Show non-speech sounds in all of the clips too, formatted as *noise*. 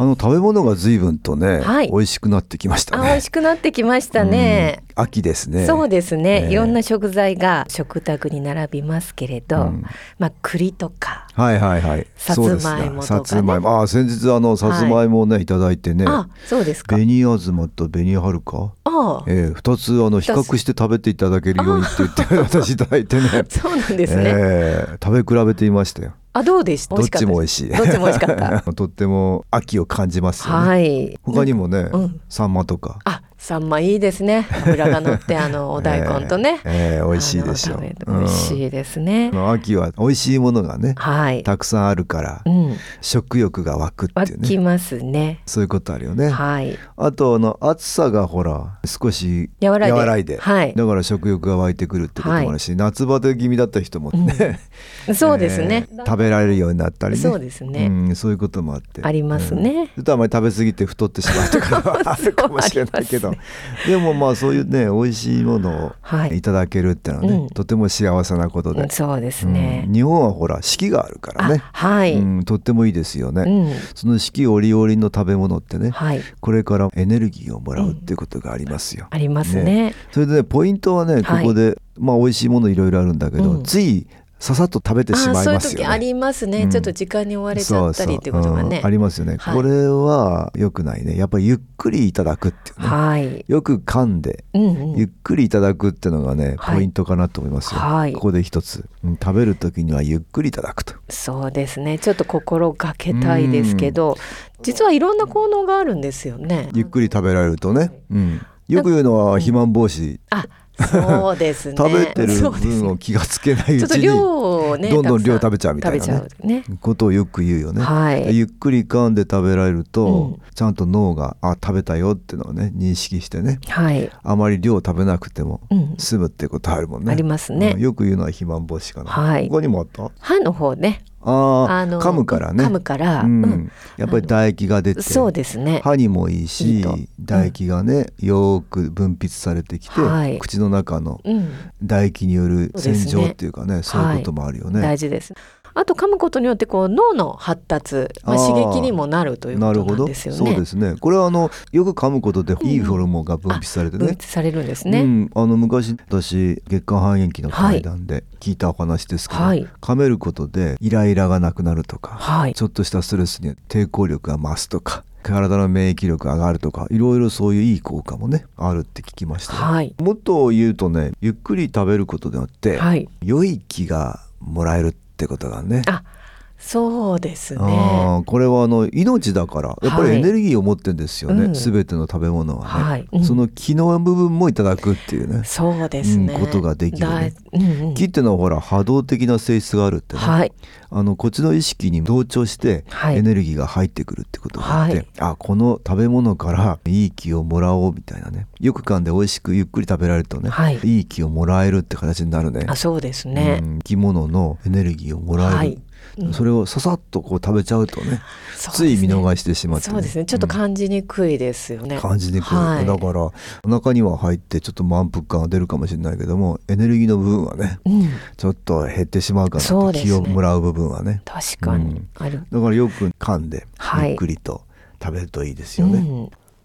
あの食べ物が随分とね、はい。美味しくなってきましたあ、ね美味しくなってきましたね。うん。秋ですね。そうですね、ええ。いろんな食材が食卓に並びますけれど、うん。まあ栗とか、はいはいはい。さつまいもとかね。そうですかさつまいも。あ先日あのさつまいもをね、い、ただいてね。あ、そうですか。紅あずまと紅はるかああ、ええ二つあの比較して食べていただけるようにって言って私いただいてね。*laughs* そうなんですね。ええ食べ比べていましたよあ、どうでした？どっちも美味しいどっちも美味しかった。*laughs* とっても秋を感じますよね、はい。他にもね、うんサンマとかあ、サンマいいですね。脂が乗って *laughs* あのお大根とね。ええええ美味しいでしょあの食べて美味しいですね。うん秋は美味しいものがねはい。たくさんあるからうん、食欲が湧くって湧いうね。きますね。そういうことあるよね、はい。あとあの暑さがほら少し和らいで。いで。はい。だから食欲が湧いてくるってこともあるし、夏バテ気味だった人もね、*laughs* そうですね。えー食べられるようになったりね。そうですね。うん、そういうこともあって。ありますね。うん、ちょっとあまり食べ過ぎて太ってしまうとか *laughs* はあるかもしれないけど、そうあでもまあそういうね美味しいものをはいいただけるってのはね、うんとても幸せなことで、うんそうですねうん。日本はほら四季があるからねあはい。ううん。ん、とってもいいですよね、その四季折々の食べ物ってね、はい。これからエネルギーをもらうっていうことがありますよ。ありますね。それでねポイントはねこはいこで、まあ美味しいものいろいろあるんだけど、うんついささっと食べてしあまいそういう時あますよね。りますね、うん。ちょっと時間に追われちゃったりっていうことがね。うん。ありますよね、はい。これは良くないね。やっぱりゆっくりいただくっていうね、はい。よく噛んでうんうん。ゆっくりいただくっていうのがね、はい。ポイントかなと思いますよ、はい。ここで一つ、うん食べる時にはゆっくりいただくと。そうですね。ちょっと心がけたいですけど、実はいろんな効能があるんですよね。ゆっくり食べられるとね、うん、よく言うのは肥満防止、あ、そうですね。食べてる分を気がつけないうちに量をね、どんどん量食べちゃうみたいなね。ことをよく言うよね、はい。ゆっくり噛んで食べられると、うん。ちゃんと脳があ食べたよっていうのをね認識してね。はい。あまり量食べなくてもうん。済むってことあるもんね、ありますね。うん。よく言うのは肥満防止かな、はい。他にもあった？歯の方ね。あああの噛むからね噛むからうんうんやっぱり唾液が出てそうですね。歯にもいいし唾液がね、よーく分泌されてきて、はい口の中のうん。唾液による洗浄っていうかねそういうこともあるよね。大事です。あと噛むことによってこう脳の発達、まあ、刺激にもなるということななるほどんですよね。そうですね。これはあのよく噛むことでいいホルモンが分泌されてね。分泌、されるんですね。うん、あの昔私月間半減期の対談で聞いたお話ですけど、はい。噛めることでイライラがなくなるとか、はい。ちょっとしたストレスに抵抗力が増すとか体の免疫力が上がるとかいろいろそういういい効果もねあるって聞きました。よ、はい。もっと言うとねゆっくり食べることによって、はい。良い気がもらえるってことがね。あ、そうですね。これはあの命だからやっぱりはい。エネルギーを持ってんですよね、うん。全ての食べ物はね、はい。うん。その気の部分もいただくっていうね、そうですね。うんことができるね。だうんうん。気ってのはほら波動的な性質があるってね、はい。あのこっちの意識に同調してはい。エネルギーが入ってくるってことがあって、はい。あこの食べ物からいい気をもらおうみたいなねよく噛んで美味しくゆっくり食べられるとね、はい。いい気をもらえるって形になるね。あ、そうですね。うん生き物のエネルギーをもらえる、はい。うん。それをささっとこう食べちゃうとねね。つい見逃してしまって、そうですね。ちょっと感じにくいですよね。感じにくい、はい。だからお腹には入ってちょっと満腹感が出るかもしれないけどもエネルギーの部分はねうん。ちょっと減ってしまうかなね。気をもらう部分はね。確かにうん。ある。だからよく噛んではい。ゆっくりと食べるといいですよね、うん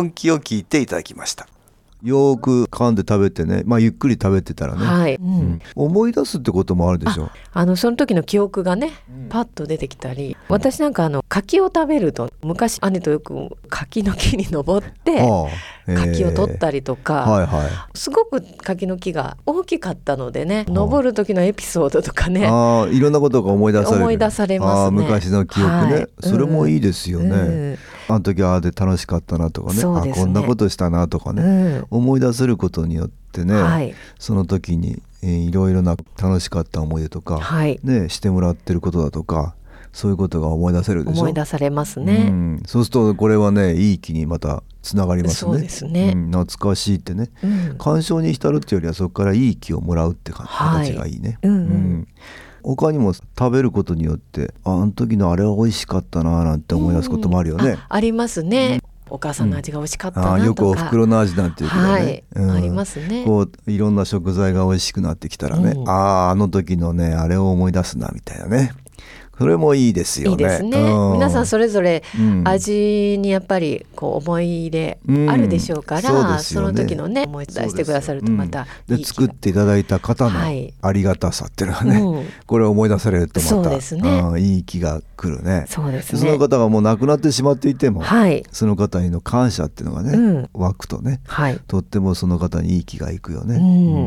音気を聞いていただきました。よーく噛んで食べてね。まあゆっくり食べてたらね、はい、ううん。ん、思い出すってこともあるでしょあのその時の記憶がねパッと出てきたり、私なんかあの柿を食べると昔姉とよく柿の木に登ってああ柿を取ったりりとか、はいはすごく柿の木が大きかったのでね登る時のエピソードとかい、ねああいろんなことが思い出される。思い出されますね。昔の記憶ね、はい。それもいいですよね、うん。あの時ああで楽しかったなとかね。ね。あこんなことしたなとかね、うん。思い出せることによってね、はい。その時に、えーいろいろな楽しかった思い出とか、はい。ね、してもらってることだとかそういうことが思い出せるでしょ？思い出されますうね。ん、そうするとこれはねいい気にまたつながりますね。そうですね。ん懐かしいってね。うん。鑑賞に浸るっていうよりはそこからいい気をもらうってかはい。形がいいね、うんうん。他にも食べることによってああの時のあれは美味しかったななんて思い出すこともあるよね、あありますね。お母さんの味が美味しかったなとか。ああよくお袋の味なんていうけどね、はい、うん。ありますね。こういろんな食材が美味しくなってきたらね、うん。あああの時のねあれを思い出すなみたいなねそれもいいですよね。いいですね。うん。皆さんそれぞれうん。味にやっぱりこう思い入れあるでしょうから、うんそね。の時のね思い出してくださるとまたいい気で作っていただいた方のはい。ありがたさっていうのはがね、うん。これを思い出されるとまたね。うんいい気が来るね。そうですそのね。方がもう亡くなってしまっていても、はい、その方への感謝っていうのがね、うん。湧くとねはい。とってもその方にいい気がいくよね、う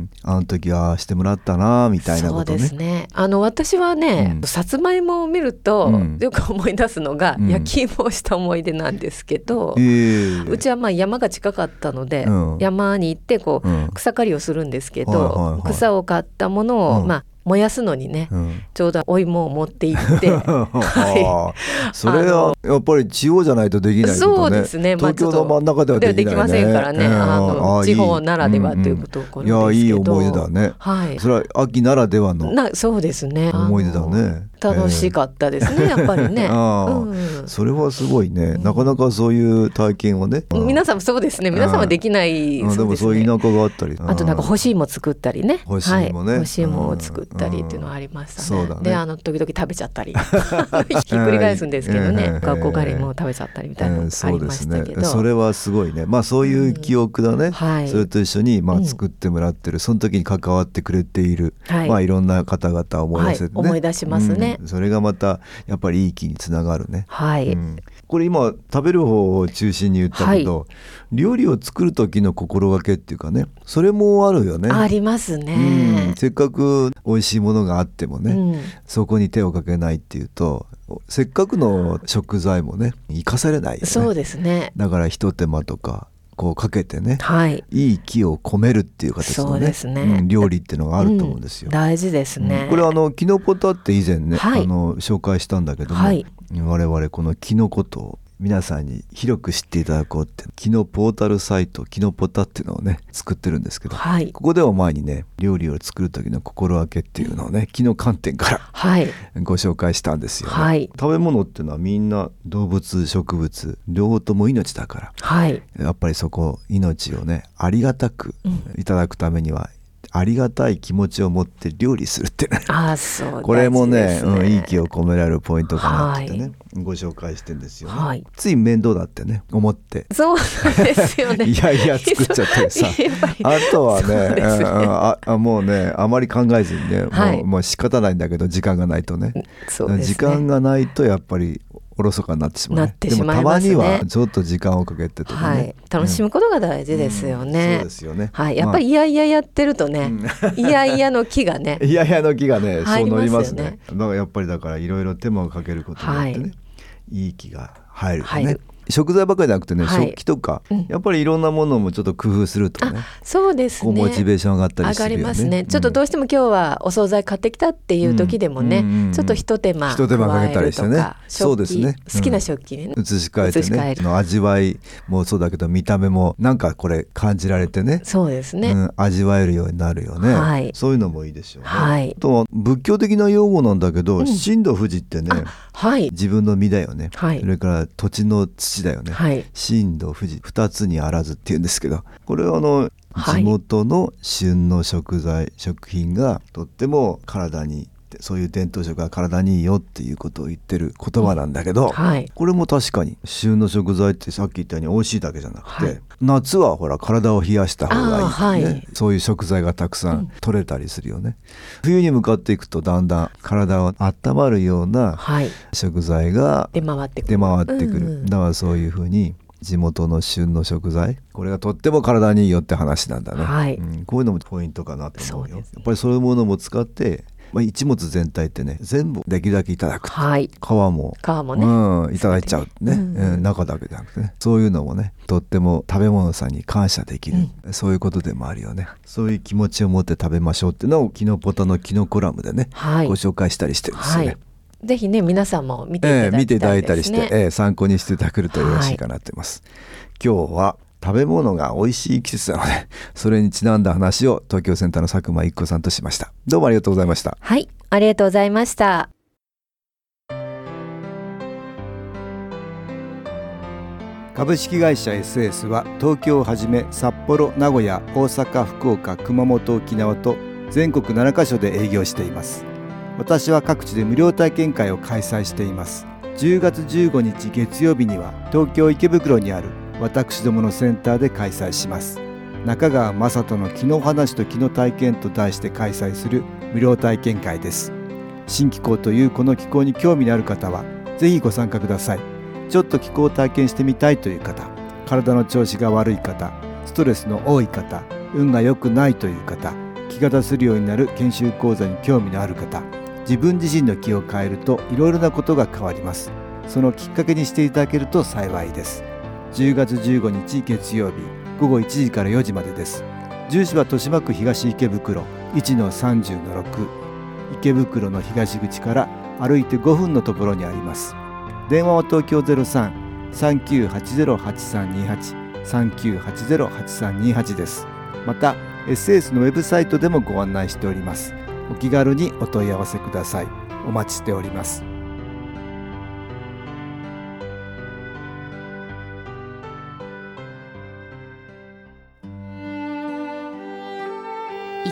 ん。あの時はしてもらったなみたいなそうことね。ですね。あの私はね、うん。さつまいもを見ると、うん。よく思い出すのが、うん。焼き芋をした思い出なんですけど、ええ。うちはまあ山が近かったので、うん。山に行ってこう、うん。草刈りをするんですけど、はいはいはい。草を刈ったものを、うん。まあ燃やすのにね、うん。ちょうどお芋を持って行って、*laughs* それはやっぱり地方じゃないとできないことね。そうですね。まあ東京の真ん中ではできないね。できませんからね。うん。あのあ地方ならではということんころですけど。いやいい思い出だね。はい。それは秋ならではのなそうですね。思い出だね。楽しかったですね、やっぱりね、*laughs* うん。それはすごいね。なかなかそういう体験をね。皆さんもそうですね。皆さんはできないうんでもそうですねそういう田舎があったり。あとなんか干し芋作ったりね。干し芋ね。はい、干し芋を作ったりっていうのはありましたね。うんね。で、あの時々食べちゃったり、ひっくり返すんですけどうんね、学校帰りも食べちゃったりみたいなのうんありましたけど。ねそれはすごいね。まあそういう記憶だね、はい。それと一緒にまあうん。作ってもらってる、その時に関わってくれている、はい。まあいろんな方々を思い出せてね、はい。思い出しますね。うん。それがまたやっぱりいい気につながるね、はい、うんこれ今食べる方を中心に言ったけど、料理を作る時の心がけっていうかねそれもあるよね。ありますうんね。せっかく美味しいものがあってもね、うんそこに手をかけないっていうとせっかくの食材もね生かされないよねそうですね。だからひと手間とかこうかけてねはい。いい気を込めるっていう形のねですねうん料理っていうのがあると思うんですよ。うん大事ですね。うんこれあのキノポタって以前ね、はいあの紹介したんだけども、はい我々このキノコと皆さんに広く知っていただこうってキノポータルサイトキノポタっていうのをね作ってるんですけど、はいここでは前にね料理を作る時の心がけっていうのをね木の観点からはい。ご紹介したんですよね、はい食べ物っていうのはみんな動物植物両方とも命だからはい。やっぱりそこ命をねありがたくいただくためには、ありがたい気持ちを持って料理するってねああ、そう。これもねうん、いい気を込められるポイントかなってね、はご紹介してんですよね、はい。つい面倒だってね思って。そうですよね。いやいや作っちゃってさ。あとはねねうんうんああもうねあまり考えずにね、はい。もうもう仕方ないんだけど時間がないとね。そうですね。時間がないとやっぱりおろそかになってしまう、ね、なってしまいますねでもたまにはちょっと時間をかけてとかね、はい。楽しむことが大事ですよね。そうですよねはい。やっぱりいやいややってるとね、いやいやの木がね。*laughs* いやいやの気がね、そう入りますよね乗りますね。だからやっぱりだからいろいろ手間をかけることによってね、、はいい気が入ると入る。ね食材ばかりじゃなくてね、はい。食器とか、うん。やっぱりいろんなものもちょっと工夫するとね、そうですね。モチベーション上がったり上がするよね。りますね。ちょっとどうしても今日はお惣菜買ってきたっていう時でもね、うんうんうんちょっと一手間一手間かけたりしてね。そうですね。好きな食器にね、移し替えてねの味わいもそうだけど見た目もなんかこれ感じられてねそうですね。うん、味わえるようになるよね、はい。そういうのもいいですよね、はい。あとは仏教的な用語なんだけど、うん。神道富士ってねはい。自分の身だよね、はい。それから土地の土だよね、はい。震度富士二つにあらずっていうんですけど。これはあのはい。地元の旬の食材、食品がとっても体にそういう伝統食が体にいいよっていうことを言ってる言葉なんだけど、はい。これも確かに旬の食材ってさっき言ったように美味しいだけじゃなくて、はい。夏はほら体を冷やした方がいい、ね。はい。そういう食材がたくさん取れたりするよね、冬に向かっていくとだんだん体を温まるようなはい。食材が出回ってくる。出回ってくる、うんうん。だからそういうふうに地元の旬の食材これがとっても体にいいよって話なんだね、はい。うん、こういうのもポイントかなと思うよ。ね。やっぱりそういうものも使って、まあ、一物全体ってね全部できるだけいただくはい。皮も。皮もね、うん、いただいちゃう。ね、うんうん。うん中だけじゃなくてね。そういうのもねとっても食べ物さんに感謝できる、そういうことでもあるよね。そういう気持ちを持って食べましょうっていうのをキノポタのキノコラムでね、はい。ご紹介したりしてるんですよね。はい。ぜひね皆さんも見ていええただき見ていただいたりして、ええ参考にしていただけるとよろしいかなと思います。今日は食べ物が美味しい季節なので *laughs* それにちなんだ話を東京センターの佐久間一子さんとしました。どうもありがとうございました。はいありがとうございました。株式会社 SS は東京をはじめ札幌名古屋大阪福岡熊本沖縄と全国7カ所で営業しています。私は各地で無料体験会を開催しています。10月15日月曜日には東京池袋にある私どものセンターで開催します。中川雅人の気の話と気の体験と題して開催する無料体験会です。新気候というこの気候に興味のある方はぜひご参加ください。ちょっと気候を体験してみたいという方体の調子が悪い方ストレスの多い方運が良くないという方気が出せるようになる研修講座に興味のある方自分自身の気を変えるといろいろなことが変わります。そのきっかけにしていただけると幸いです。10月15日月曜日午後1時から4時までです。住所は豊島区東池袋1-30-6池袋の東口から歩いて5分のところにあります。電話は東京03-3980-8328 3980-8328です。また SS のウェブサイトでもご案内しております。お気軽にお問い合わせください。お待ちしております。